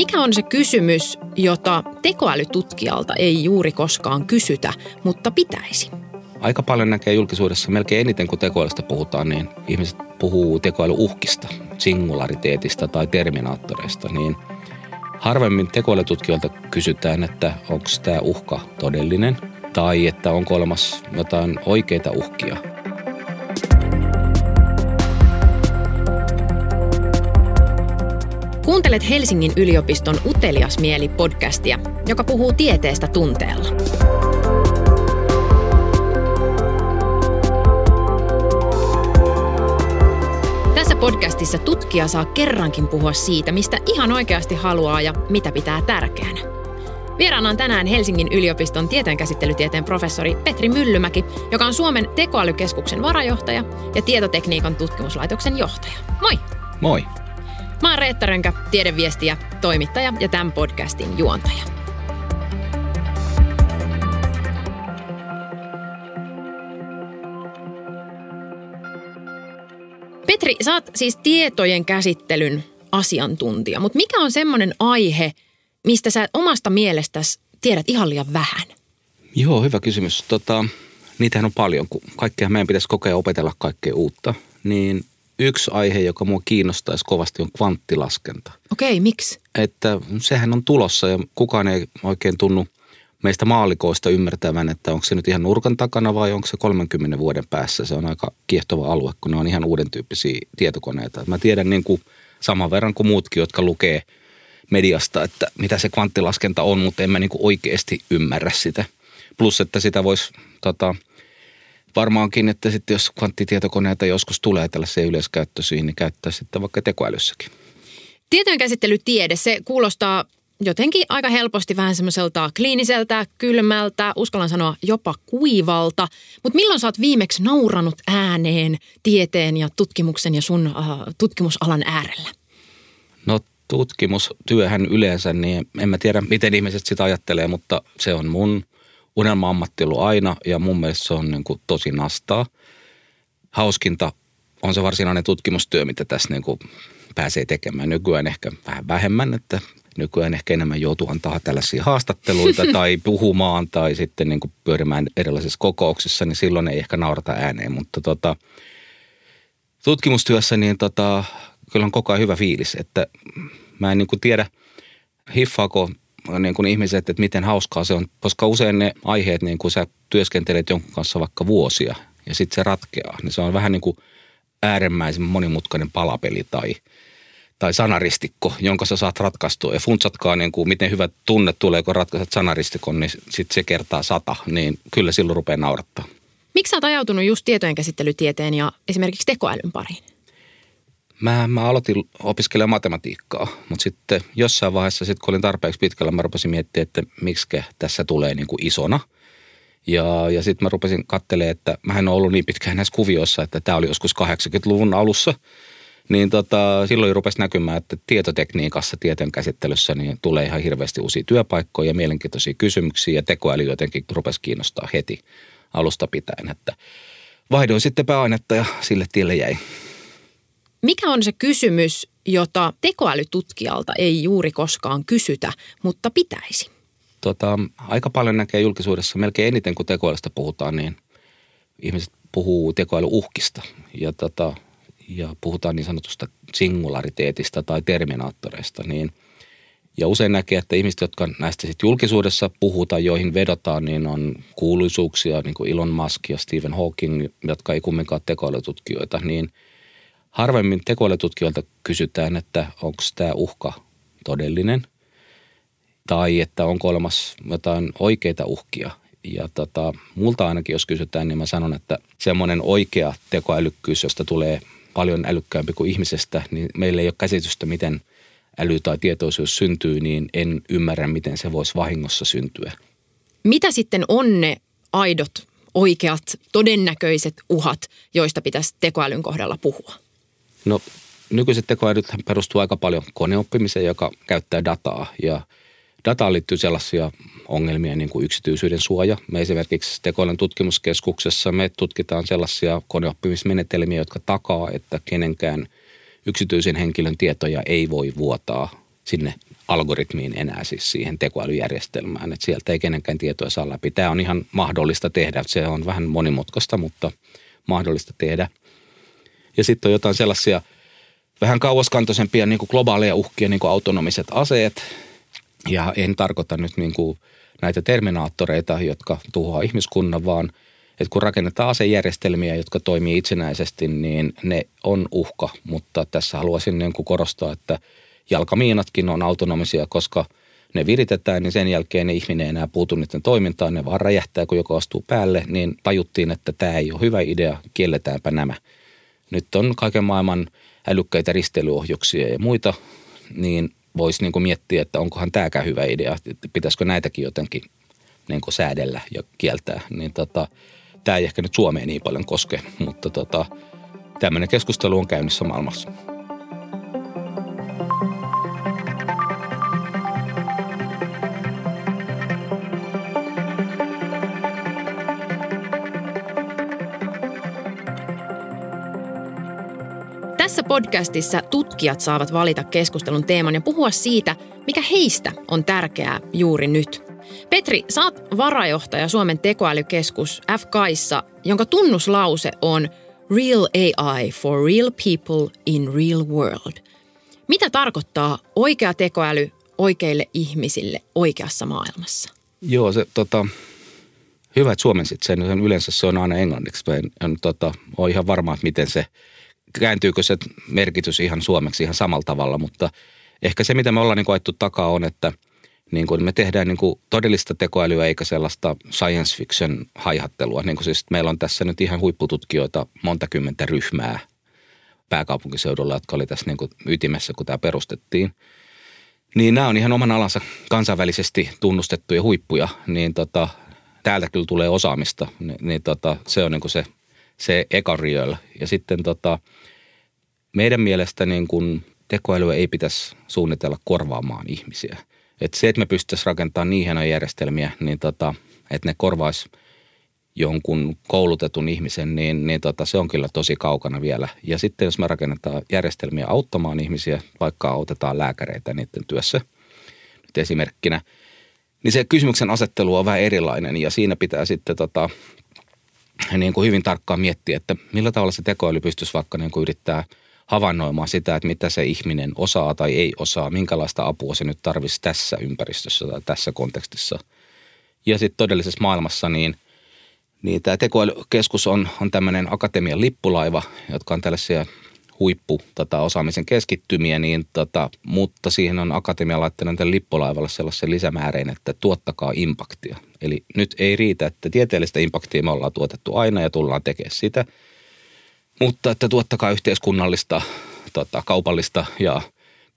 Mikä on se kysymys, jota tekoälytutkijalta ei juuri koskaan kysytä, mutta pitäisi? Aika paljon näkee julkisuudessa, melkein eniten kun tekoälystä puhutaan, niin ihmiset puhuu tekoälyuhkista, singulariteetista tai terminaattoreista, niin harvemmin tekoälytutkijoilta kysytään, että onko tämä uhka todellinen tai että onko olemassa jotain oikeita uhkia – Kuuntelet Helsingin yliopiston Utelias mieli podcastia, joka puhuu tieteestä tunteella. Tässä podcastissa tutkija saa kerrankin puhua siitä, mistä ihan oikeasti haluaa ja mitä pitää tärkeänä. Vieraana on tänään Helsingin yliopiston tieteenkäsittelytieteen professori Petri Myllymäki, joka on Suomen tekoälykeskuksen varajohtaja ja tietotekniikan tutkimuslaitoksen johtaja. Moi! Moi! Mä oon Reetta Rönkä, tiedeviestiä, toimittaja ja tämän podcastin juontaja. Petri, sä oot siis tietojen käsittelyn asiantuntija, mutta mikä on semmoinen aihe, mistä sä omasta mielestäsi tiedät ihan liian vähän? Joo, hyvä kysymys. Tota, niitähän on paljon, kun kaikkea meidän pitäisi kokea opetella kaikkea uutta. Niin yksi aihe, joka mua kiinnostaisi kovasti, on kvanttilaskenta. Okei, miksi? Että sehän on tulossa ja kukaan ei oikein tunnu meistä maalikoista ymmärtävän, että onko se nyt ihan nurkan takana vai onko se 30 vuoden päässä. Se on aika kiehtova alue, kun ne on ihan uuden tyyppisiä tietokoneita. Mä tiedän niin kuin saman verran kuin muutkin, jotka lukee mediasta, että mitä se kvanttilaskenta on, mutta en mä niin kuin oikeasti ymmärrä sitä. Plus, että sitä voisi tota, varmaankin, että sitten jos kvanttitietokoneita joskus tulee tällaisia yleiskäyttöisiin, niin käyttää sitten vaikka tekoälyssäkin. Tietojenkäsittelytiede, se kuulostaa jotenkin aika helposti vähän semmoiselta kliiniseltä, kylmältä, uskallan sanoa jopa kuivalta. Mutta milloin sä oot viimeksi nauranut ääneen tieteen ja tutkimuksen ja sun uh, tutkimusalan äärellä? No tutkimustyöhän yleensä, niin en mä tiedä miten ihmiset sitä ajattelee, mutta se on mun unelma-ammatti ollut aina ja mun mielestä se on niin kuin tosi nastaa. Hauskinta on se varsinainen tutkimustyö, mitä tässä niin kuin pääsee tekemään. Nykyään ehkä vähän vähemmän, että nykyään ehkä enemmän joutuu antaa tällaisia haastatteluita tai puhumaan tai sitten niin kuin pyörimään erilaisissa kokouksissa, niin silloin ei ehkä naurata ääneen. Mutta tota, tutkimustyössä niin tota, kyllä on koko ajan hyvä fiilis, että mä en niin kuin tiedä, hiffaako niin kuin ihmiset, että miten hauskaa se on, koska usein ne aiheet, niin kuin sä työskentelet jonkun kanssa vaikka vuosia ja sitten se ratkeaa, niin se on vähän niin kuin äärimmäisen monimutkainen palapeli tai, tai sanaristikko, jonka sä saat ratkaistua. Ja funtsatkaa, niin kuin, miten hyvä tunne tulee, kun ratkaiset sanaristikon, niin sitten se kertaa sata, niin kyllä silloin rupeaa naurattaa. Miksi sä oot ajautunut just tietojenkäsittelytieteen ja esimerkiksi tekoälyn pariin? Mä, mä aloitin opiskelemaan matematiikkaa, mutta sitten jossain vaiheessa, sit kun olin tarpeeksi pitkällä, mä rupesin miettimään, että miksi tässä tulee niin kuin isona. Ja, ja sitten mä rupesin katselemaan, että mä en ole ollut niin pitkään näissä kuvioissa, että tämä oli joskus 80-luvun alussa. Niin tota, silloin rupesi näkymään, että tietotekniikassa, tieteen käsittelyssä niin tulee ihan hirveästi uusia työpaikkoja ja mielenkiintoisia kysymyksiä ja tekoäly jotenkin rupesi kiinnostaa heti alusta pitäen. Että vaihdoin sitten pääainetta ja sille tielle jäi. Mikä on se kysymys, jota tekoälytutkijalta ei juuri koskaan kysytä, mutta pitäisi? Tota, aika paljon näkee julkisuudessa, melkein eniten kun tekoälystä puhutaan, niin ihmiset puhuu tekoälyuhkista ja, tota, ja puhutaan niin sanotusta singulariteetista tai terminaattoreista. Niin, ja usein näkee, että ihmiset, jotka näistä sit julkisuudessa puhutaan, joihin vedotaan, niin on kuuluisuuksia, niin kuin Elon Musk ja Stephen Hawking, jotka ei kumminkaan tekoälytutkijoita, niin – harvemmin tekoälytutkijoilta kysytään, että onko tämä uhka todellinen tai että onko olemassa jotain oikeita uhkia. Ja tota, multa ainakin, jos kysytään, niin mä sanon, että semmoinen oikea tekoälykkyys, josta tulee paljon älykkäämpi kuin ihmisestä, niin meillä ei ole käsitystä, miten äly tai tietoisuus syntyy, niin en ymmärrä, miten se voisi vahingossa syntyä. Mitä sitten on ne aidot, oikeat, todennäköiset uhat, joista pitäisi tekoälyn kohdalla puhua? No nykyiset tekoälyt perustuu aika paljon koneoppimiseen, joka käyttää dataa ja dataan liittyy sellaisia ongelmia niin kuin yksityisyyden suoja. Me esimerkiksi tekoälyn tutkimuskeskuksessa me tutkitaan sellaisia koneoppimismenetelmiä, jotka takaa, että kenenkään yksityisen henkilön tietoja ei voi vuotaa sinne algoritmiin enää siis siihen tekoälyjärjestelmään, että sieltä ei kenenkään tietoja saa läpi. Tämä on ihan mahdollista tehdä, se on vähän monimutkaista, mutta mahdollista tehdä. Ja sitten on jotain sellaisia vähän kauaskantoisempia niin kuin globaaleja uhkia, niin kuin autonomiset aseet. Ja en tarkoita nyt niin kuin näitä terminaattoreita, jotka tuhoaa ihmiskunnan, vaan että kun rakennetaan asejärjestelmiä, jotka toimii itsenäisesti, niin ne on uhka. Mutta tässä haluaisin niin kuin korostaa, että – jalkamiinatkin on autonomisia, koska ne viritetään, niin sen jälkeen ne ihminen ei enää puutu niiden toimintaan, ne vaan räjähtää, kun joku astuu päälle, niin tajuttiin, että tämä ei ole hyvä idea, kielletäänpä nämä. Nyt on kaiken maailman älykkäitä risteilyohjuksia ja muita, niin voisi niin miettiä, että onkohan tämäkään hyvä idea, että pitäisikö näitäkin jotenkin niin säädellä ja kieltää. Niin tota, tämä ei ehkä nyt Suomeen niin paljon koske, mutta tota, tämmöinen keskustelu on käynnissä maailmassa. Podcastissa tutkijat saavat valita keskustelun teeman ja puhua siitä, mikä heistä on tärkeää juuri nyt. Petri, saat varajohtaja Suomen tekoälykeskus FKissa, jonka tunnuslause on Real AI for real people in real world. Mitä tarkoittaa oikea tekoäly oikeille ihmisille oikeassa maailmassa? Joo, se tota, hyvä, että suomensit sen. Yleensä se on aina englanniksi. En, en tota, ole ihan varma, että miten se – kääntyykö se merkitys ihan suomeksi ihan samalla tavalla, mutta ehkä se, mitä me ollaan niin koettu takaa on, että niin kuin me tehdään niin kuin todellista tekoälyä eikä sellaista science fiction haihattelua. Niin kuin siis meillä on tässä nyt ihan huippututkijoita, monta kymmentä ryhmää pääkaupunkiseudulla, jotka oli tässä niin kuin ytimessä, kun tämä perustettiin. Niin nämä on ihan oman alansa kansainvälisesti tunnustettuja huippuja, niin tota, täältä kyllä tulee osaamista. Niin, niin tota, se on niin kuin se se eka riöl. Ja sitten tota, meidän mielestä niin kun tekoälyä ei pitäisi suunnitella korvaamaan ihmisiä. Et se, että me pystyttäisiin rakentamaan niin hienoja järjestelmiä, niin tota, että ne korvaisi jonkun koulutetun ihmisen, niin, niin tota, se on kyllä tosi kaukana vielä. Ja sitten jos me rakennetaan järjestelmiä auttamaan ihmisiä, vaikka autetaan lääkäreitä niiden työssä, nyt esimerkkinä, niin se kysymyksen asettelu on vähän erilainen ja siinä pitää sitten tota, niin kuin hyvin tarkkaan miettiä, että millä tavalla se tekoäly pystyisi vaikka niin kuin yrittää havainnoimaan sitä, että mitä se ihminen osaa tai ei osaa, minkälaista apua se nyt tarvitsisi tässä ympäristössä tai tässä kontekstissa. Ja sitten todellisessa maailmassa niin, niin tämä tekoälykeskus on, on tämmöinen akatemian lippulaiva, jotka on tällaisia huippu tota, osaamisen keskittymiä, niin, tota, mutta siihen on akatemia laittanut tämän lippulaivalle sellaisen lisämääreen, että tuottakaa impaktia. Eli nyt ei riitä, että tieteellistä impaktia me ollaan tuotettu aina ja tullaan tekemään sitä, mutta että tuottakaa yhteiskunnallista, tota, kaupallista ja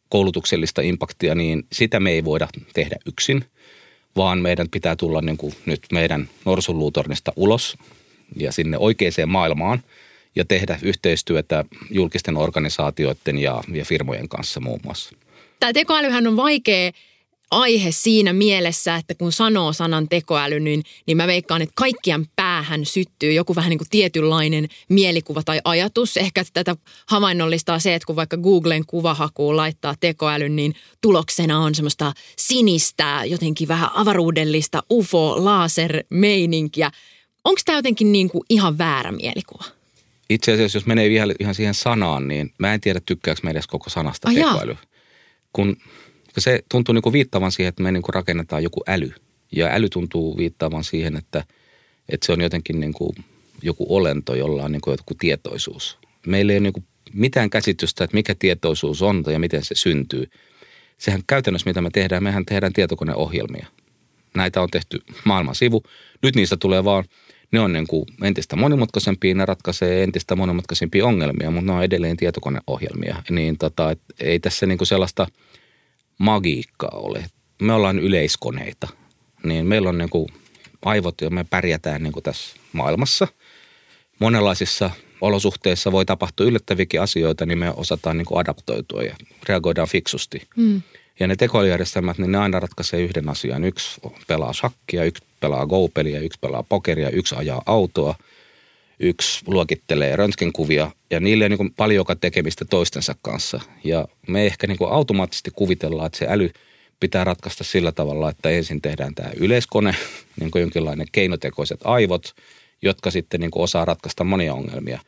koulutuksellista impaktia, niin sitä me ei voida tehdä yksin, vaan meidän pitää tulla niin kuin nyt meidän norsunluutornista ulos ja sinne oikeaan maailmaan – ja tehdä yhteistyötä julkisten organisaatioiden ja, ja firmojen kanssa muun muassa. Tämä tekoälyhän on vaikea aihe siinä mielessä, että kun sanoo sanan tekoäly, niin, niin mä veikkaan, että kaikkien päähän syttyy joku vähän niin kuin tietynlainen mielikuva tai ajatus. Ehkä tätä havainnollistaa se, että kun vaikka Googlen kuvahakuun laittaa tekoälyn, niin tuloksena on semmoista sinistä, jotenkin vähän avaruudellista UFO-laser-meininkiä. Onko tämä jotenkin niin kuin ihan väärä mielikuva? Itse asiassa, jos menee vielä ihan siihen sanaan, niin mä en tiedä tykkääkö me edes koko sanasta oh, tekoäly. Kun se tuntuu niin kuin viittavan siihen, että me niin kuin rakennetaan joku äly. Ja äly tuntuu viittaavan siihen, että, että se on jotenkin niin kuin joku olento, jolla on niin kuin joku tietoisuus. Meillä ei ole niin kuin mitään käsitystä, että mikä tietoisuus on ja miten se syntyy. Sehän käytännössä, mitä me tehdään, mehän tehdään tietokoneohjelmia. Näitä on tehty maailman sivu. Nyt niistä tulee vaan – ne on niin kuin entistä monimutkaisempia, ne ratkaisee entistä monimutkaisempia ongelmia, mutta ne on edelleen tietokoneohjelmia. Niin tota, et ei tässä niin kuin sellaista magiikkaa ole. Me ollaan yleiskoneita, niin meillä on niin kuin aivot ja me pärjätään niin kuin tässä maailmassa. monenlaisissa olosuhteissa voi tapahtua yllättäviäkin asioita, niin me osataan niin kuin adaptoitua ja reagoidaan fiksusti. Mm. Ja ne tekoälyjärjestelmät, niin ne aina ratkaisee yhden asian. Yksi pelaa shakkia, yksi pelaa go-peliä, yksi pelaa pokeria, yksi ajaa autoa, yksi luokittelee röntgenkuvia ja niille on niin paljon tekemistä toistensa kanssa. Ja me ehkä niin automaattisesti kuvitellaan, että se äly pitää ratkaista sillä tavalla, että ensin tehdään tämä yleiskone, niin kuin jonkinlainen keinotekoiset aivot, jotka sitten niin osaa ratkaista monia ongelmia.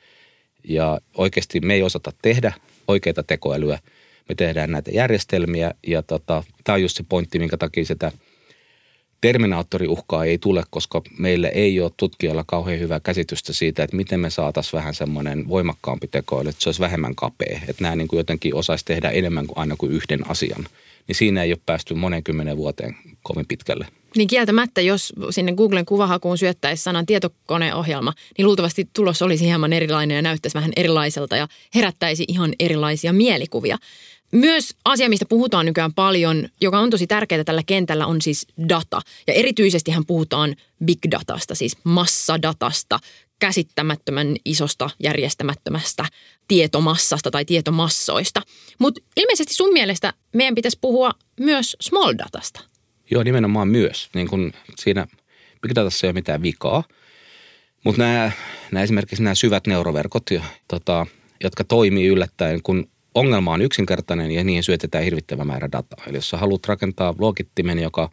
Ja oikeasti me ei osata tehdä oikeita tekoälyä – me tehdään näitä järjestelmiä ja tota, tämä on just se pointti, minkä takia sitä Terminaattoriuhkaa ei tule, koska meillä ei ole tutkijalla kauhean hyvää käsitystä siitä, että miten me saataisiin vähän semmoinen voimakkaampi tekoäly, että se olisi vähemmän kapea, että nämä niin kuin jotenkin osaisi tehdä enemmän kuin aina kuin yhden asian. Niin siinä ei ole päästy monen kymmenen vuoteen kovin pitkälle. Niin kieltämättä, jos sinne Googlen kuvahakuun syöttäisi sanan tietokoneohjelma, niin luultavasti tulos olisi hieman erilainen ja näyttäisi vähän erilaiselta ja herättäisi ihan erilaisia mielikuvia. Myös asia, mistä puhutaan nykyään paljon, joka on tosi tärkeää tällä kentällä, on siis data. Ja erityisesti hän puhutaan big datasta, siis massadatasta, käsittämättömän isosta järjestämättömästä tietomassasta tai tietomassoista. Mutta ilmeisesti sun mielestä meidän pitäisi puhua myös small datasta. Joo, nimenomaan myös. Niin kun siinä big datassa ei ole mitään vikaa. Mutta nämä, esimerkiksi nämä syvät neuroverkot, ja, tota, jotka toimii yllättäen, kun ongelma on yksinkertainen ja niihin syötetään hirvittävä määrä dataa. Eli jos sä haluat rakentaa logittimen, joka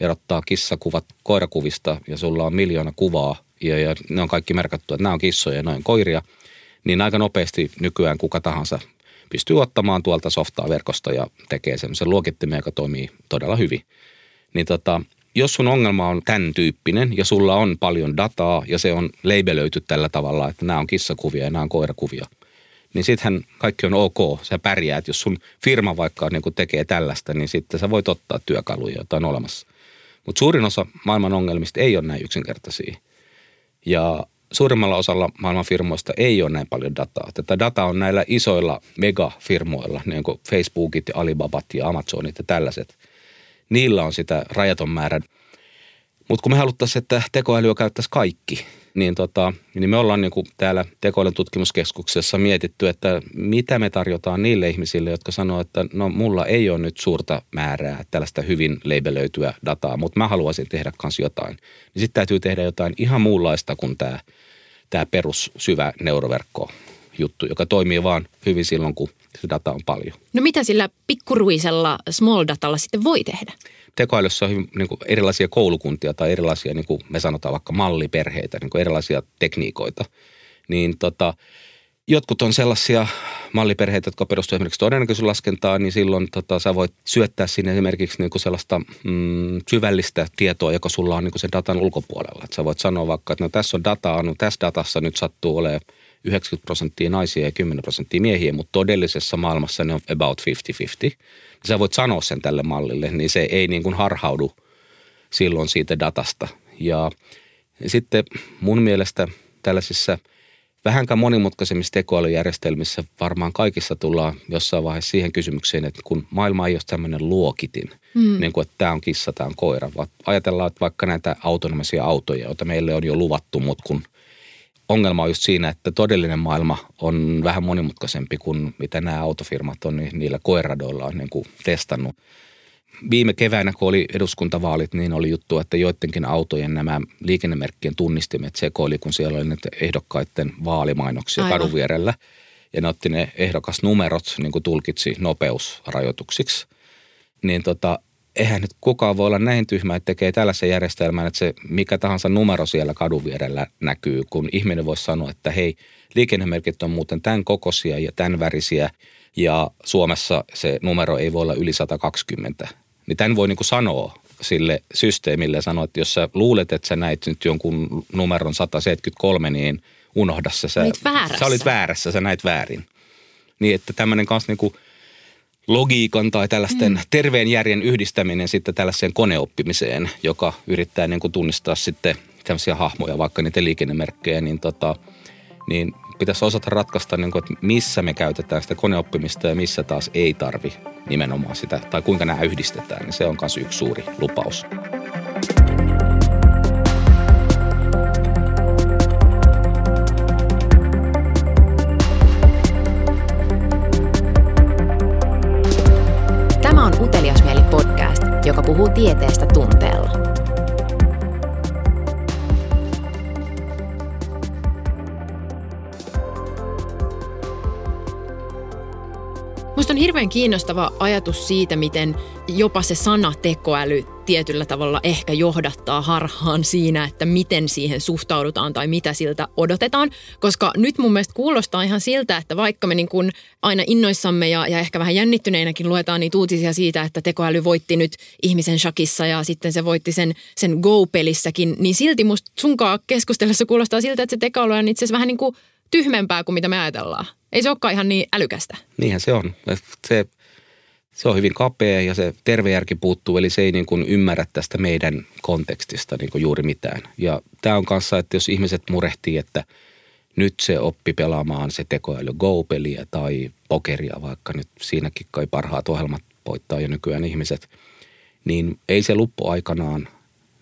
erottaa kissakuvat koirakuvista ja sulla on miljoona kuvaa ja, ja ne on kaikki merkattu, että nämä on kissoja ja noin koiria, niin aika nopeasti nykyään kuka tahansa pystyy ottamaan tuolta softaa verkosta ja tekee semmoisen luokittimen, joka toimii todella hyvin. Niin tota, jos sun ongelma on tämän tyyppinen ja sulla on paljon dataa ja se on leibelöity tällä tavalla, että nämä on kissakuvia ja nämä on koirakuvia – niin sittenhän kaikki on ok. Sä pärjäät, jos sun firma vaikka niin tekee tällaista, niin sitten sä voit ottaa työkaluja, joita on olemassa. Mutta suurin osa maailman ongelmista ei ole näin yksinkertaisia. Ja suurimmalla osalla maailman firmoista ei ole näin paljon dataa. Tätä dataa on näillä isoilla megafirmoilla, niin kuin Facebookit ja Alibabat ja Amazonit ja tällaiset. Niillä on sitä rajaton määrä. Mutta kun me haluttaisiin, että tekoälyä käyttäisi kaikki, niin, tota, niin me ollaan niin kuin täällä tekoälyn tutkimuskeskuksessa mietitty, että mitä me tarjotaan niille ihmisille, jotka sanoo, että no mulla ei ole nyt suurta määrää tällaista hyvin leibelöityä dataa, mutta mä haluaisin tehdä kanssa jotain. Niin sitten täytyy tehdä jotain ihan muunlaista kuin tämä, tämä perus syvä neuroverkko juttu, joka toimii vaan hyvin silloin, kun se data on paljon. No mitä sillä pikkuruisella small datalla sitten voi tehdä? Tekoälyssä on hyvin, niin kuin erilaisia koulukuntia tai erilaisia, niin kuin me sanotaan vaikka malliperheitä, niin kuin erilaisia tekniikoita. Niin tota, jotkut on sellaisia malliperheitä, jotka perustuvat esimerkiksi todennäköisyyslaskentaan, niin silloin tota, sä voit syöttää sinne esimerkiksi niin kuin sellaista mm, syvällistä tietoa, joka sulla on niin kuin sen datan ulkopuolella. Et sä voit sanoa vaikka, että no tässä on dataa, no tässä datassa nyt sattuu olemaan 90 prosenttia naisia ja 10 prosenttia miehiä, mutta todellisessa maailmassa ne on about 50-50 sä voit sanoa sen tälle mallille, niin se ei niin kuin harhaudu silloin siitä datasta. Ja sitten mun mielestä tällaisissa vähänkään monimutkaisemmissa tekoälyjärjestelmissä varmaan kaikissa tullaan jossain vaiheessa siihen kysymykseen, että kun maailma ei ole tämmöinen luokitin, mm. niin kuin että tämä on kissa, tämä on koira, vaan ajatellaan, että vaikka näitä autonomisia autoja, joita meille on jo luvattu, mutta kun ongelma on just siinä, että todellinen maailma on vähän monimutkaisempi kuin mitä nämä autofirmat on niin niillä koiradoilla on niin kuin testannut. Viime keväänä, kun oli eduskuntavaalit, niin oli juttu, että joidenkin autojen nämä liikennemerkkien tunnistimet sekoili, kun siellä oli näitä ehdokkaiden vaalimainoksia Aivan. kadun vierellä. Ja ne otti ne ehdokasnumerot, niin kuin tulkitsi nopeusrajoituksiksi. Niin tota, eihän nyt kukaan voi olla näin tyhmä, että tekee tällaisen järjestelmän, että se mikä tahansa numero siellä kadun vierellä näkyy, kun ihminen voisi sanoa, että hei, liikennemerkit on muuten tämän kokoisia ja tämän värisiä ja Suomessa se numero ei voi olla yli 120. Niin tämän voi niin kuin sanoa sille systeemille ja sanoa, että jos sä luulet, että sä näit nyt jonkun numeron 173, niin unohda se. Sä, sä olit väärässä, sä näit väärin. Niin että tämmöinen kanssa niin kuin – logiikan tai tällaisten mm. terveen järjen yhdistäminen sitten tällaiseen koneoppimiseen, joka yrittää niin kuin tunnistaa sitten tämmöisiä hahmoja, vaikka niitä liikennemerkkejä, niin, tota, niin pitäisi osata ratkaista, niin kuin, että missä me käytetään sitä koneoppimista ja missä taas ei tarvi nimenomaan sitä, tai kuinka nämä yhdistetään, niin se on myös yksi suuri lupaus. Tieteestä tunteella. Musta on hirveän kiinnostava ajatus siitä, miten jopa se sana tekoäly tietyllä tavalla ehkä johdattaa harhaan siinä, että miten siihen suhtaudutaan tai mitä siltä odotetaan. Koska nyt mun mielestä kuulostaa ihan siltä, että vaikka me niin kuin aina innoissamme ja, ja ehkä vähän jännittyneinäkin luetaan niitä uutisia siitä, että tekoäly voitti nyt ihmisen shakissa ja sitten se voitti sen, sen Go-pelissäkin, niin silti musta sunkaan keskustelussa kuulostaa siltä, että se tekoäly on itse asiassa vähän niin kuin tyhmempää kuin mitä me ajatellaan. Ei se olekaan ihan niin älykästä. Niinhän se on. Se, se on hyvin kapea ja se terve järki puuttuu, eli se ei niin kuin ymmärrä tästä meidän kontekstista niin kuin juuri mitään. Ja tämä on kanssa, että jos ihmiset murehtii, että nyt se oppi pelaamaan se tekoäly Go-peliä tai pokeria, vaikka nyt siinäkin kai parhaat ohjelmat voittaa jo nykyään ihmiset, niin ei se luppu aikanaan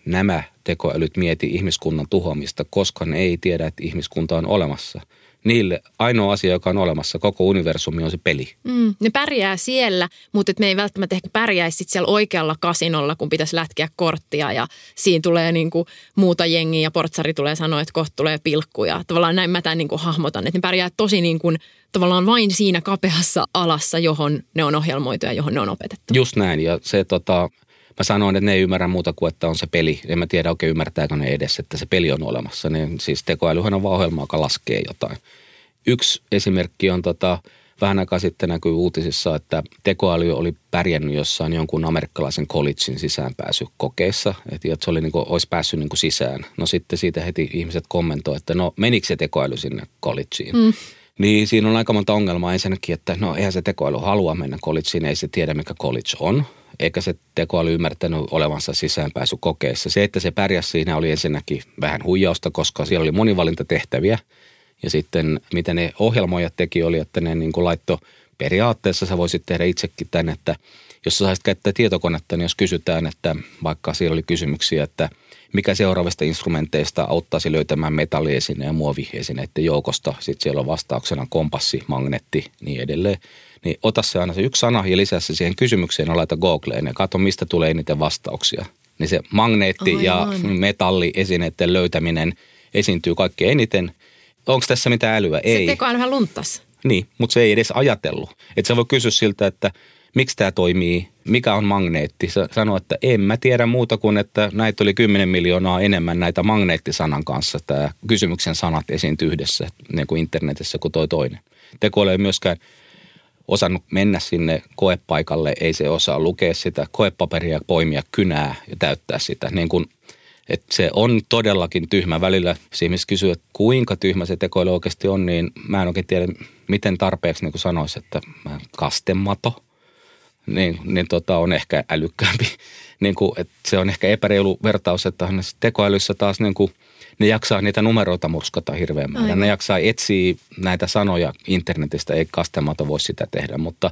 nämä tekoälyt mieti ihmiskunnan tuhoamista, koska ne ei tiedä, että ihmiskunta on olemassa – niille ainoa asia, joka on olemassa, koko universumi on se peli. Mm, ne pärjää siellä, mutta et me ei välttämättä ehkä pärjäisi sit siellä oikealla kasinolla, kun pitäisi lätkiä korttia ja siinä tulee niinku muuta jengiä ja portsari tulee sanoa, että kohta tulee pilkku ja tavallaan näin mä tämän niinku hahmotan, että ne pärjää tosi niinku, tavallaan vain siinä kapeassa alassa, johon ne on ohjelmoitu ja johon ne on opetettu. Just näin ja se tota, mä sanoin, että ne ei ymmärrä muuta kuin, että on se peli. En mä tiedä oikein ymmärtääkö ne edes, että se peli on olemassa. Ne, siis tekoälyhän on vaan ohjelma, joka laskee jotain. Yksi esimerkki on tota, vähän aikaa sitten näkyy uutisissa, että tekoäly oli pärjännyt jossain jonkun amerikkalaisen collegein sisäänpääsykokeissa, että se oli niin kuin, olisi päässyt niin kuin sisään. No sitten siitä heti ihmiset kommentoivat, että no menikö se tekoäly sinne collegeen? Mm. Niin siinä on aika monta ongelmaa ensinnäkin, että no eihän se tekoäly halua mennä collegeen, ei se tiedä mikä college on eikä se tekoäly ymmärtänyt olevansa sisäänpääsykokeessa. Se, että se pärjäsi siinä oli ensinnäkin vähän huijausta, koska siellä oli monivalintatehtäviä. Ja sitten mitä ne ohjelmoijat teki oli, että ne niin kuin laitto periaatteessa sä voisit tehdä itsekin tämän, että jos sä saisit käyttää tietokonetta, niin jos kysytään, että vaikka siellä oli kysymyksiä, että mikä seuraavista instrumenteista auttaisi löytämään metalliesine ja muoviesineiden joukosta. Sitten siellä on vastauksena kompassi, magneetti, niin edelleen niin ota se aina se yksi sana ja lisää se siihen kysymykseen ja laita Googleen ja katso, mistä tulee eniten vastauksia. Niin se magneetti- Aivan. ja metalliesineiden löytäminen esiintyy kaikkein eniten. Onko tässä mitään älyä? Se ei. Se tekoälyhän lunttas. Niin, mutta se ei edes ajatellut. Että sä voi kysyä siltä, että miksi tämä toimii, mikä on magneetti. Sä sanoo, että en mä tiedä muuta kuin, että näitä oli 10 miljoonaa enemmän näitä magneettisanan kanssa. Tämä kysymyksen sanat esiintyy yhdessä niin kuin internetissä kuin toi toinen. Tekoäly ei myöskään osannut mennä sinne koepaikalle, ei se osaa lukea sitä koepaperia, poimia kynää ja täyttää sitä. Niin kuin, että se on todellakin tyhmä välillä. Jos ihmiset kysyy, että kuinka tyhmä se tekoäly oikeasti on, niin mä en oikein tiedä, miten tarpeeksi niin sanoisi, että kastemato niin, niin tota, on ehkä älykkäämpi. niin kuin, että se on ehkä epäreilu vertaus, että tekoälyssä taas niin kuin – ne jaksaa niitä numeroita murskata hirveän määrän. Ne jaksaa etsiä näitä sanoja internetistä, ei kastemato voi sitä tehdä, mutta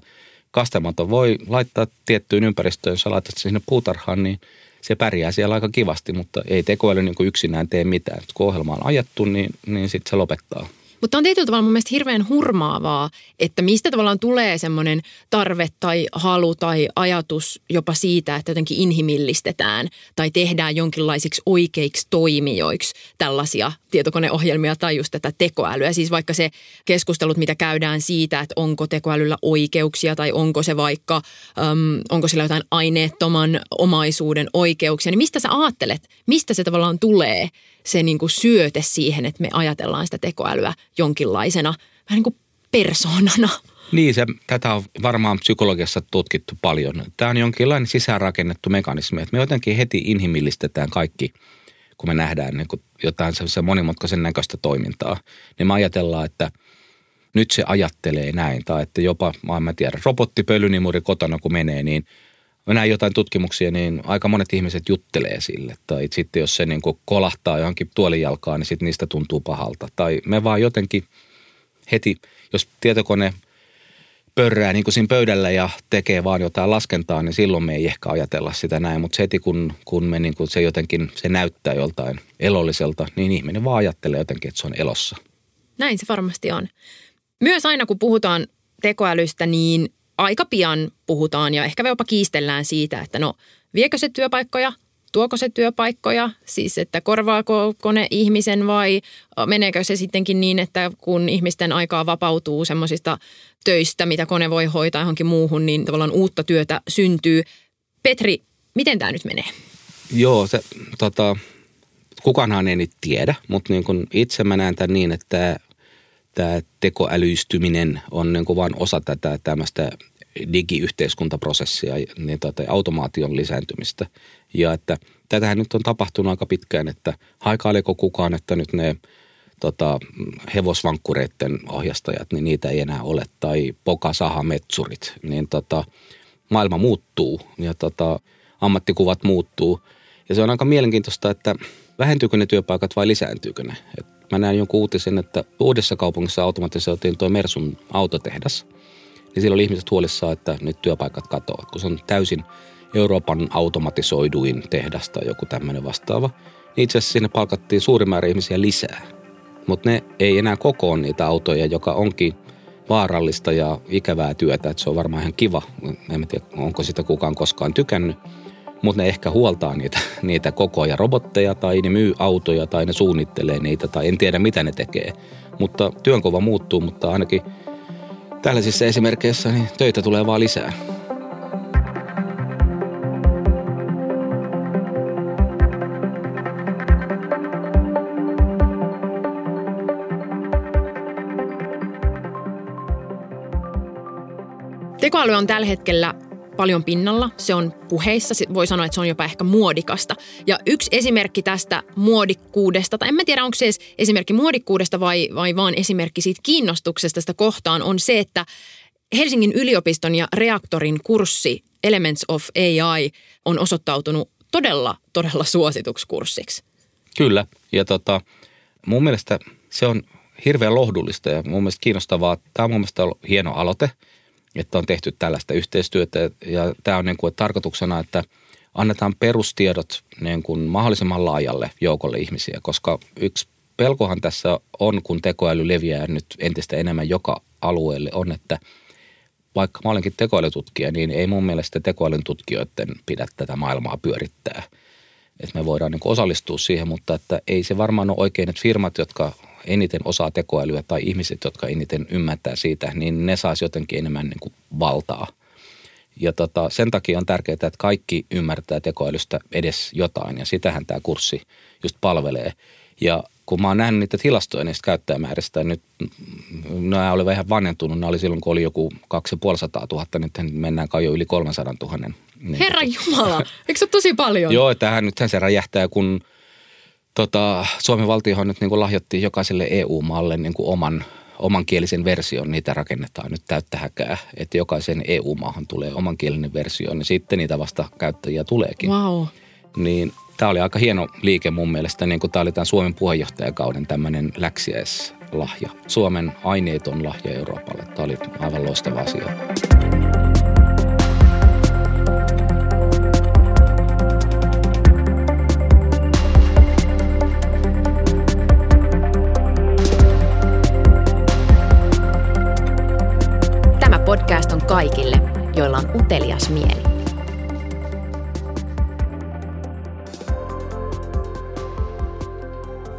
kastemato voi laittaa tiettyyn ympäristöön, jos sä laitat sinne puutarhaan, niin se pärjää siellä aika kivasti, mutta ei tekoäly niin yksinään tee mitään. Kun ohjelma on ajattu, niin, niin sitten se lopettaa. Mutta on tietyllä tavalla mun mielestä hirveän hurmaavaa, että mistä tavallaan tulee semmoinen tarve tai halu tai ajatus jopa siitä, että jotenkin inhimillistetään tai tehdään jonkinlaisiksi oikeiksi toimijoiksi tällaisia tietokoneohjelmia tai just tätä tekoälyä. Siis vaikka se keskustelut, mitä käydään siitä, että onko tekoälyllä oikeuksia tai onko se vaikka, äm, onko sillä jotain aineettoman omaisuuden oikeuksia, niin mistä sä ajattelet, mistä se tavallaan tulee se niin kuin syöte siihen, että me ajatellaan sitä tekoälyä jonkinlaisena vähän niin kuin persoonana. Niin, se, tätä on varmaan psykologiassa tutkittu paljon. Tämä on jonkinlainen sisäänrakennettu mekanismi, että me jotenkin heti inhimillistetään kaikki, kun me nähdään niin kuin jotain sellaisen monimutkaisen näköistä toimintaa. Niin me ajatellaan, että nyt se ajattelee näin, tai että jopa, mä en tiedä, robottipölynimuri kotona kun menee, niin – mä näin jotain tutkimuksia, niin aika monet ihmiset juttelee sille. Tai sitten jos se niin kolahtaa johonkin tuolijalkaan, niin sitten niistä tuntuu pahalta. Tai me vaan jotenkin heti, jos tietokone pörrää niin kuin siinä pöydällä ja tekee vaan jotain laskentaa, niin silloin me ei ehkä ajatella sitä näin. Mutta heti kun, kun me niin kuin se jotenkin, se näyttää joltain elolliselta, niin ihminen vaan ajattelee jotenkin, että se on elossa. Näin se varmasti on. Myös aina kun puhutaan tekoälystä, niin aika pian puhutaan ja ehkä jopa kiistellään siitä, että no viekö se työpaikkoja, tuoko se työpaikkoja, siis että korvaako kone ihmisen vai meneekö se sittenkin niin, että kun ihmisten aikaa vapautuu semmoisista töistä, mitä kone voi hoitaa johonkin muuhun, niin tavallaan uutta työtä syntyy. Petri, miten tämä nyt menee? Joo, se, tota, kukaanhan ei nyt tiedä, mutta niin kun itse mä näen tämän niin, että tämä tekoälyistyminen on niin kuin vain osa tätä tämmöistä digiyhteiskuntaprosessia, niin tota, automaation lisääntymistä. Ja että tätähän nyt on tapahtunut aika pitkään, että haikailiko kukaan, että nyt ne tota, hevosvankkureiden ohjastajat, niin niitä ei enää ole, tai pokasahametsurit, niin tota, maailma muuttuu ja tota, ammattikuvat muuttuu. Ja se on aika mielenkiintoista, että vähentyykö ne työpaikat vai lisääntyykö ne. Et mä näin jonkun uutisen, että uudessa kaupungissa automatisoitiin tuo Mersun autotehdas. Niin silloin oli ihmiset huolissaan, että nyt työpaikat katoavat, kun se on täysin Euroopan automatisoiduin tehdas tai joku tämmöinen vastaava. Niin itse asiassa sinne palkattiin suuri määrä ihmisiä lisää. Mutta ne ei enää kokoon niitä autoja, joka onkin vaarallista ja ikävää työtä. Että se on varmaan ihan kiva. En tiedä, onko sitä kukaan koskaan tykännyt mutta ne ehkä huoltaa niitä, niitä kokoja robotteja tai ne myy autoja tai ne suunnittelee niitä tai en tiedä mitä ne tekee. Mutta työnkova muuttuu, mutta ainakin tällaisissa esimerkkeissä niin töitä tulee vaan lisää. Tekoäly on tällä hetkellä paljon pinnalla, se on puheissa, voi sanoa, että se on jopa ehkä muodikasta. Ja yksi esimerkki tästä muodikkuudesta, tai en mä tiedä onko se edes esimerkki muodikkuudesta vai, vai vaan esimerkki siitä kiinnostuksesta sitä kohtaan, on se, että Helsingin yliopiston ja reaktorin kurssi Elements of AI on osoittautunut todella, todella suosituksi kurssiksi. Kyllä, ja tota, mun mielestä se on hirveän lohdullista ja mun mielestä kiinnostavaa. Tämä on mun mielestä ollut hieno aloite – että on tehty tällaista yhteistyötä. Ja tämä on niin kuin, tarkoituksena, että annetaan perustiedot niin kuin mahdollisimman laajalle joukolle ihmisiä, koska yksi pelkohan tässä on, kun tekoäly leviää nyt entistä enemmän joka alueelle, on, että vaikka mä olenkin tekoälytutkija, niin ei mun mielestä tekoälyn tutkijoiden pidä tätä maailmaa pyörittää. Että me voidaan niin osallistua siihen, mutta että ei se varmaan ole oikein, että firmat, jotka eniten osaa tekoälyä tai ihmiset, jotka eniten ymmärtää siitä, niin ne saisi jotenkin enemmän niin kuin valtaa. Ja tota, sen takia on tärkeää, että kaikki ymmärtää tekoälystä edes jotain ja sitähän tämä kurssi just palvelee. Ja kun mä oon nähnyt niitä tilastoja niistä käyttäjämääristä, nyt nämä oli vähän vanhentunut, nämä oli silloin, kun oli joku 2500 000, nyt mennään kai jo yli 300 000. Niin Herra Jumala, eikö se ole tosi paljon? Joo, tähän nyt se räjähtää, kun tota, Suomen valtiohan nyt niin kuin lahjoitti jokaiselle EU-maalle niin kuin oman, omankielisen version. Niitä rakennetaan nyt täyttä häkää, että jokaisen EU-maahan tulee omankielinen versio, niin sitten niitä vasta käyttäjiä tuleekin. Wow. Niin tämä oli aika hieno liike mun mielestä, niin kuin tämä oli tämän Suomen puheenjohtajakauden tämmöinen läksiäislahja. Suomen aineeton lahja Euroopalle. Tämä oli aivan loistava asia. Joilla on utelias mieli.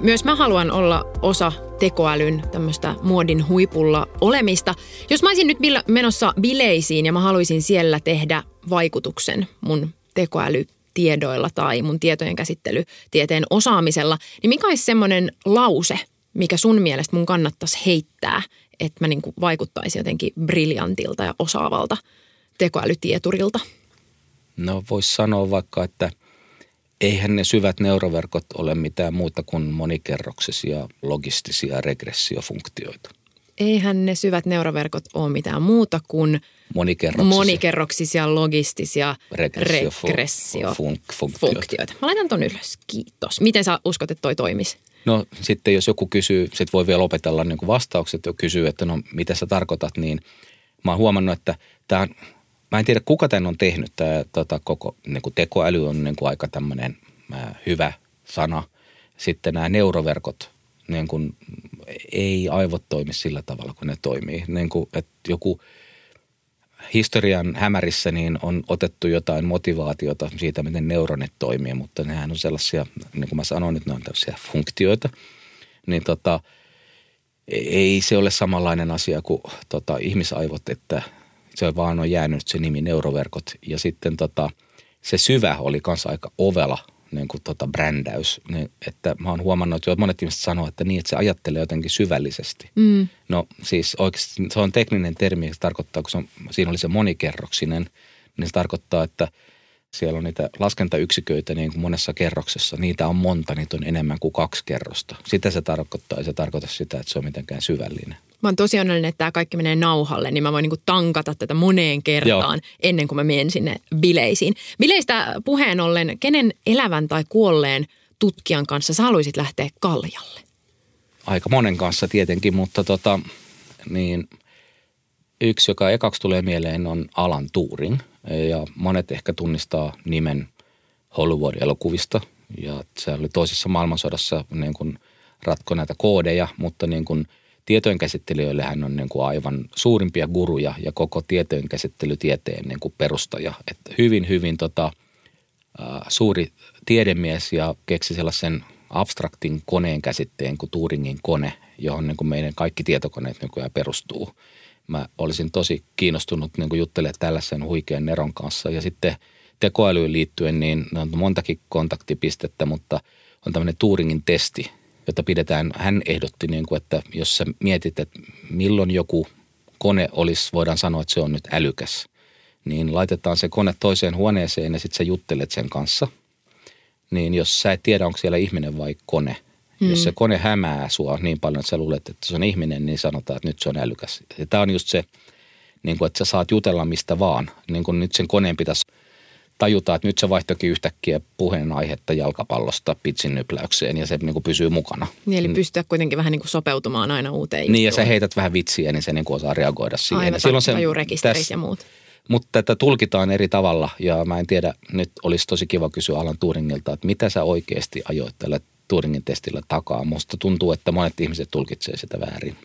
Myös mä haluan olla osa tekoälyn tämmöistä muodin huipulla olemista. Jos mä olisin nyt menossa bileisiin ja mä haluaisin siellä tehdä vaikutuksen mun tekoälytiedoilla tai mun tietojen käsittelytieteen osaamisella, niin mikä olisi semmoinen lause, mikä sun mielestä mun kannattaisi heittää, että mä niin vaikuttaisin jotenkin briljantilta ja osaavalta tekoälytieturilta? No voisi sanoa vaikka, että eihän ne syvät neuroverkot ole mitään muuta kuin monikerroksisia logistisia regressiofunktioita. Eihän ne syvät neuroverkot ole mitään muuta kuin monikerroksisia, monikerroksisia logistisia regressiofunktioita. Mä laitan ton ylös, kiitos. Miten sä uskot, että toi toimisi? No sitten jos joku kysyy, sit voi vielä opetella niin vastaukset ja kysyy, että no mitä sä tarkoitat, niin mä oon huomannut, että tämä mä en tiedä kuka tämän on tehnyt, tämä tota, koko niin kuin tekoäly on niin kuin aika tämmöinen hyvä sana. Sitten nämä neuroverkot, niin kuin, ei aivot toimi sillä tavalla, kun ne toimii. Niin kuin, että joku historian hämärissä niin on otettu jotain motivaatiota siitä, miten neuronit toimii, mutta nehän on sellaisia, niin kuin mä sanoin, että ne on tällaisia funktioita. Niin tota, ei se ole samanlainen asia kuin tota, ihmisaivot, että se vaan on jäänyt se nimi neuroverkot. Ja sitten tota, se syvä oli kanssa aika ovela niin kuin tota brändäys. Niin, että mä oon huomannut, että monet ihmiset sanoo, että niin, että se ajattelee jotenkin syvällisesti. Mm. No siis oikeasti se on tekninen termi, se tarkoittaa, kun se on, siinä oli se monikerroksinen, niin se tarkoittaa, että siellä on niitä laskentayksiköitä niin kuin monessa kerroksessa. Niitä on monta, niitä on enemmän kuin kaksi kerrosta. Sitä se tarkoittaa, ei se tarkoita sitä, että se on mitenkään syvällinen. Mä oon tosi onnellinen, että tämä kaikki menee nauhalle, niin mä voin niinku tankata tätä moneen kertaan Joo. ennen kuin mä menen sinne bileisiin. Bileistä puheen ollen, kenen elävän tai kuolleen tutkijan kanssa sä haluaisit lähteä kaljalle? Aika monen kanssa tietenkin, mutta tota, niin yksi, joka ekaksi tulee mieleen, on Alan Turing. Ja monet ehkä tunnistaa nimen Hollywood-elokuvista. Ja se oli toisessa maailmansodassa niin kuin ratko näitä koodeja, mutta niin kuin – tietojenkäsittelijöille hän on niin kuin aivan suurimpia guruja ja koko tietojenkäsittelytieteen niin kuin perustaja. Että hyvin, hyvin tota, suuri tiedemies ja keksi sellaisen abstraktin koneen käsitteen kuin Turingin kone, johon niin kuin meidän kaikki tietokoneet nykyään perustuu. Mä olisin tosi kiinnostunut niin juttelemaan tällaisen huikean Neron kanssa. Ja sitten tekoälyyn liittyen, niin on montakin kontaktipistettä, mutta on tämmöinen Turingin testi – jota pidetään, hän ehdotti, niin kuin, että jos sä mietit, että milloin joku kone olisi, voidaan sanoa, että se on nyt älykäs, niin laitetaan se kone toiseen huoneeseen ja sitten sä juttelet sen kanssa. Niin jos sä et tiedä, onko siellä ihminen vai kone, mm. jos se kone hämää sua niin paljon, että sä luulet, että se on ihminen, niin sanotaan, että nyt se on älykäs. Ja tämä on just se, niin kuin, että sä saat jutella mistä vaan. Niin kuin nyt sen koneen pitäisi tajutaan, että nyt se vaihtoikin yhtäkkiä puheenaihetta jalkapallosta pitsin nypläykseen ja se niin kuin pysyy mukana. Niin, eli pystyä kuitenkin vähän niin kuin sopeutumaan aina uuteen Niin, ja sä heität vähän vitsiä, niin se niin kuin osaa reagoida siihen. Aivan, silloin se, täs, ja muut. Mutta tätä tulkitaan eri tavalla ja mä en tiedä, nyt olisi tosi kiva kysyä Alan Turingilta, että mitä sä oikeasti ajoit tällä Turingin testillä takaa. Musta tuntuu, että monet ihmiset tulkitsee sitä väärin.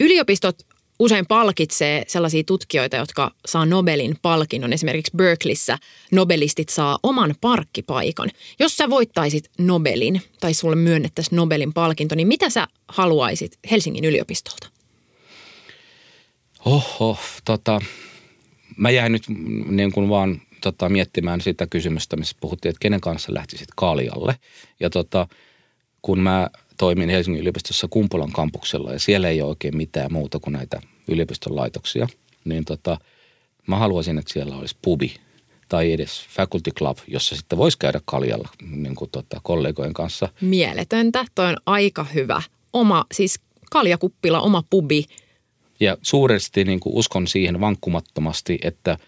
Yliopistot usein palkitsee sellaisia tutkijoita, jotka saa Nobelin palkinnon. Esimerkiksi Berkeleyssä Nobelistit saa oman parkkipaikan. Jos sä voittaisit Nobelin tai sulle myönnettäisiin Nobelin palkinto, niin mitä sä haluaisit Helsingin yliopistolta? Oho, tota, mä jäin nyt niin kuin vaan tota, miettimään sitä kysymystä, missä puhuttiin, että kenen kanssa lähtisit Kaalialle. Ja tota, kun mä toimin Helsingin yliopistossa Kumpulan kampuksella ja siellä ei ole oikein mitään muuta kuin näitä yliopiston laitoksia, niin tota, mä haluaisin, että siellä olisi pubi tai edes faculty club, jossa sitten voisi käydä kaljalla niin kuin tota, kollegojen kanssa. Mieletöntä, toi on aika hyvä. Oma, siis kaljakuppila, oma pubi. Ja suuresti niin kuin uskon siihen vankkumattomasti, että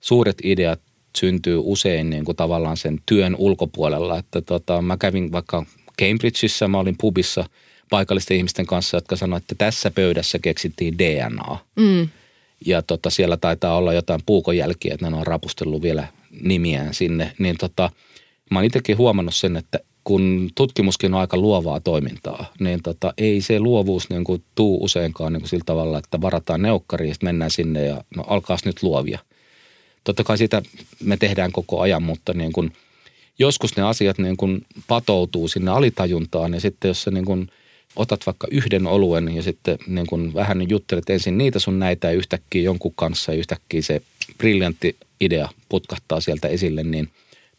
suuret ideat syntyy usein niin kuin tavallaan sen työn ulkopuolella. Että tota, mä kävin vaikka Cambridgeissa, mä olin pubissa paikallisten ihmisten kanssa, jotka sanoivat, että tässä pöydässä keksittiin DNA. Mm. Ja tota, siellä taitaa olla jotain puukojälkiä, että ne on rapustellut vielä nimiään sinne. Niin tota, mä oon itsekin huomannut sen, että kun tutkimuskin on aika luovaa toimintaa, niin tota, ei se luovuus niin kuin tuu useinkaan niin kuin sillä tavalla, että varataan neukkari ja mennään sinne ja no alkaas nyt luovia. Totta kai sitä me tehdään koko ajan, mutta niin kuin – joskus ne asiat niin kuin patoutuu sinne alitajuntaan ja sitten jos sä niin kuin otat vaikka yhden oluen ja sitten niin kuin vähän juttelet ensin niitä sun näitä ja yhtäkkiä jonkun kanssa ja yhtäkkiä se briljantti idea putkahtaa sieltä esille, niin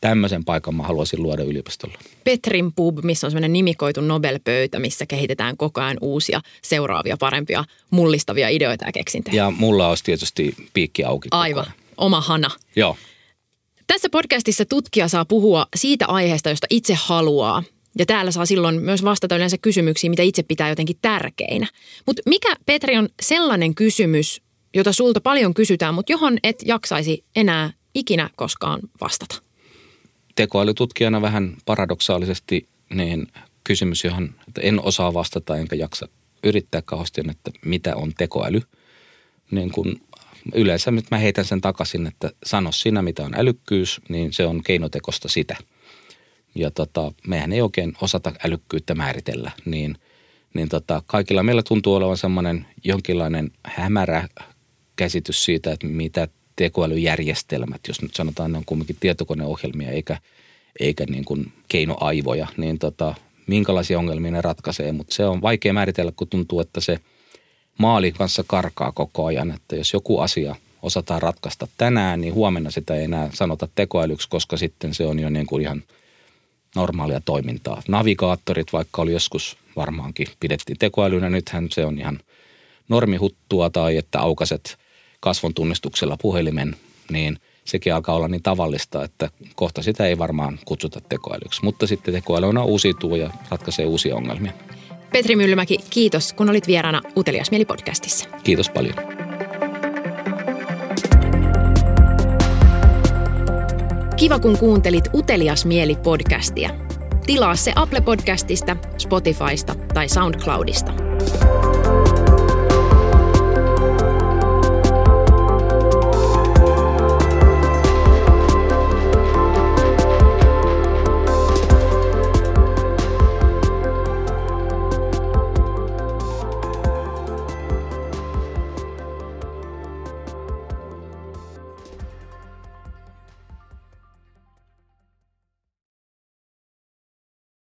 tämmöisen paikan mä haluaisin luoda yliopistolla. Petrin pub, missä on semmoinen nimikoitu Nobel-pöytä, missä kehitetään koko ajan uusia, seuraavia, parempia, mullistavia ideoita ja keksintöjä. Ja mulla olisi tietysti piikki auki. Aivan, oma hana. Joo. Tässä podcastissa tutkija saa puhua siitä aiheesta, josta itse haluaa. Ja täällä saa silloin myös vastata yleensä kysymyksiin, mitä itse pitää jotenkin tärkeinä. Mutta mikä, Petri, on sellainen kysymys, jota sulta paljon kysytään, mutta johon et jaksaisi enää ikinä koskaan vastata? Tekoälytutkijana vähän paradoksaalisesti niin kysymys, johon en osaa vastata enkä jaksa yrittää kauheasti, että mitä on tekoäly. Niin kun yleensä nyt mä heitän sen takaisin, että sano sinä mitä on älykkyys, niin se on keinotekosta sitä. Ja tota, mehän ei oikein osata älykkyyttä määritellä, niin, niin tota, kaikilla meillä tuntuu olevan semmoinen jonkinlainen hämärä käsitys siitä, että mitä tekoälyjärjestelmät, jos nyt sanotaan, ne on kumminkin tietokoneohjelmia eikä, eikä niin kuin keinoaivoja, niin tota, minkälaisia ongelmia ne ratkaisee. Mutta se on vaikea määritellä, kun tuntuu, että se maali kanssa karkaa koko ajan. Että jos joku asia osataan ratkaista tänään, niin huomenna sitä ei enää sanota tekoälyksi, koska sitten se on jo niin kuin ihan normaalia toimintaa. Navigaattorit, vaikka oli joskus varmaankin pidettiin tekoälynä, nythän se on ihan normihuttua tai että aukaset kasvon tunnistuksella puhelimen, niin sekin alkaa olla niin tavallista, että kohta sitä ei varmaan kutsuta tekoälyksi. Mutta sitten tekoäly on uusiutuu ja ratkaisee uusia ongelmia. Petri Myllymäki, kiitos kun olit vieraana Utelias Mieli-podcastissa. Kiitos paljon. Kiva kun kuuntelit Utelias Mieli-podcastia. Tilaa se Apple Podcastista, Spotifysta tai SoundCloudista.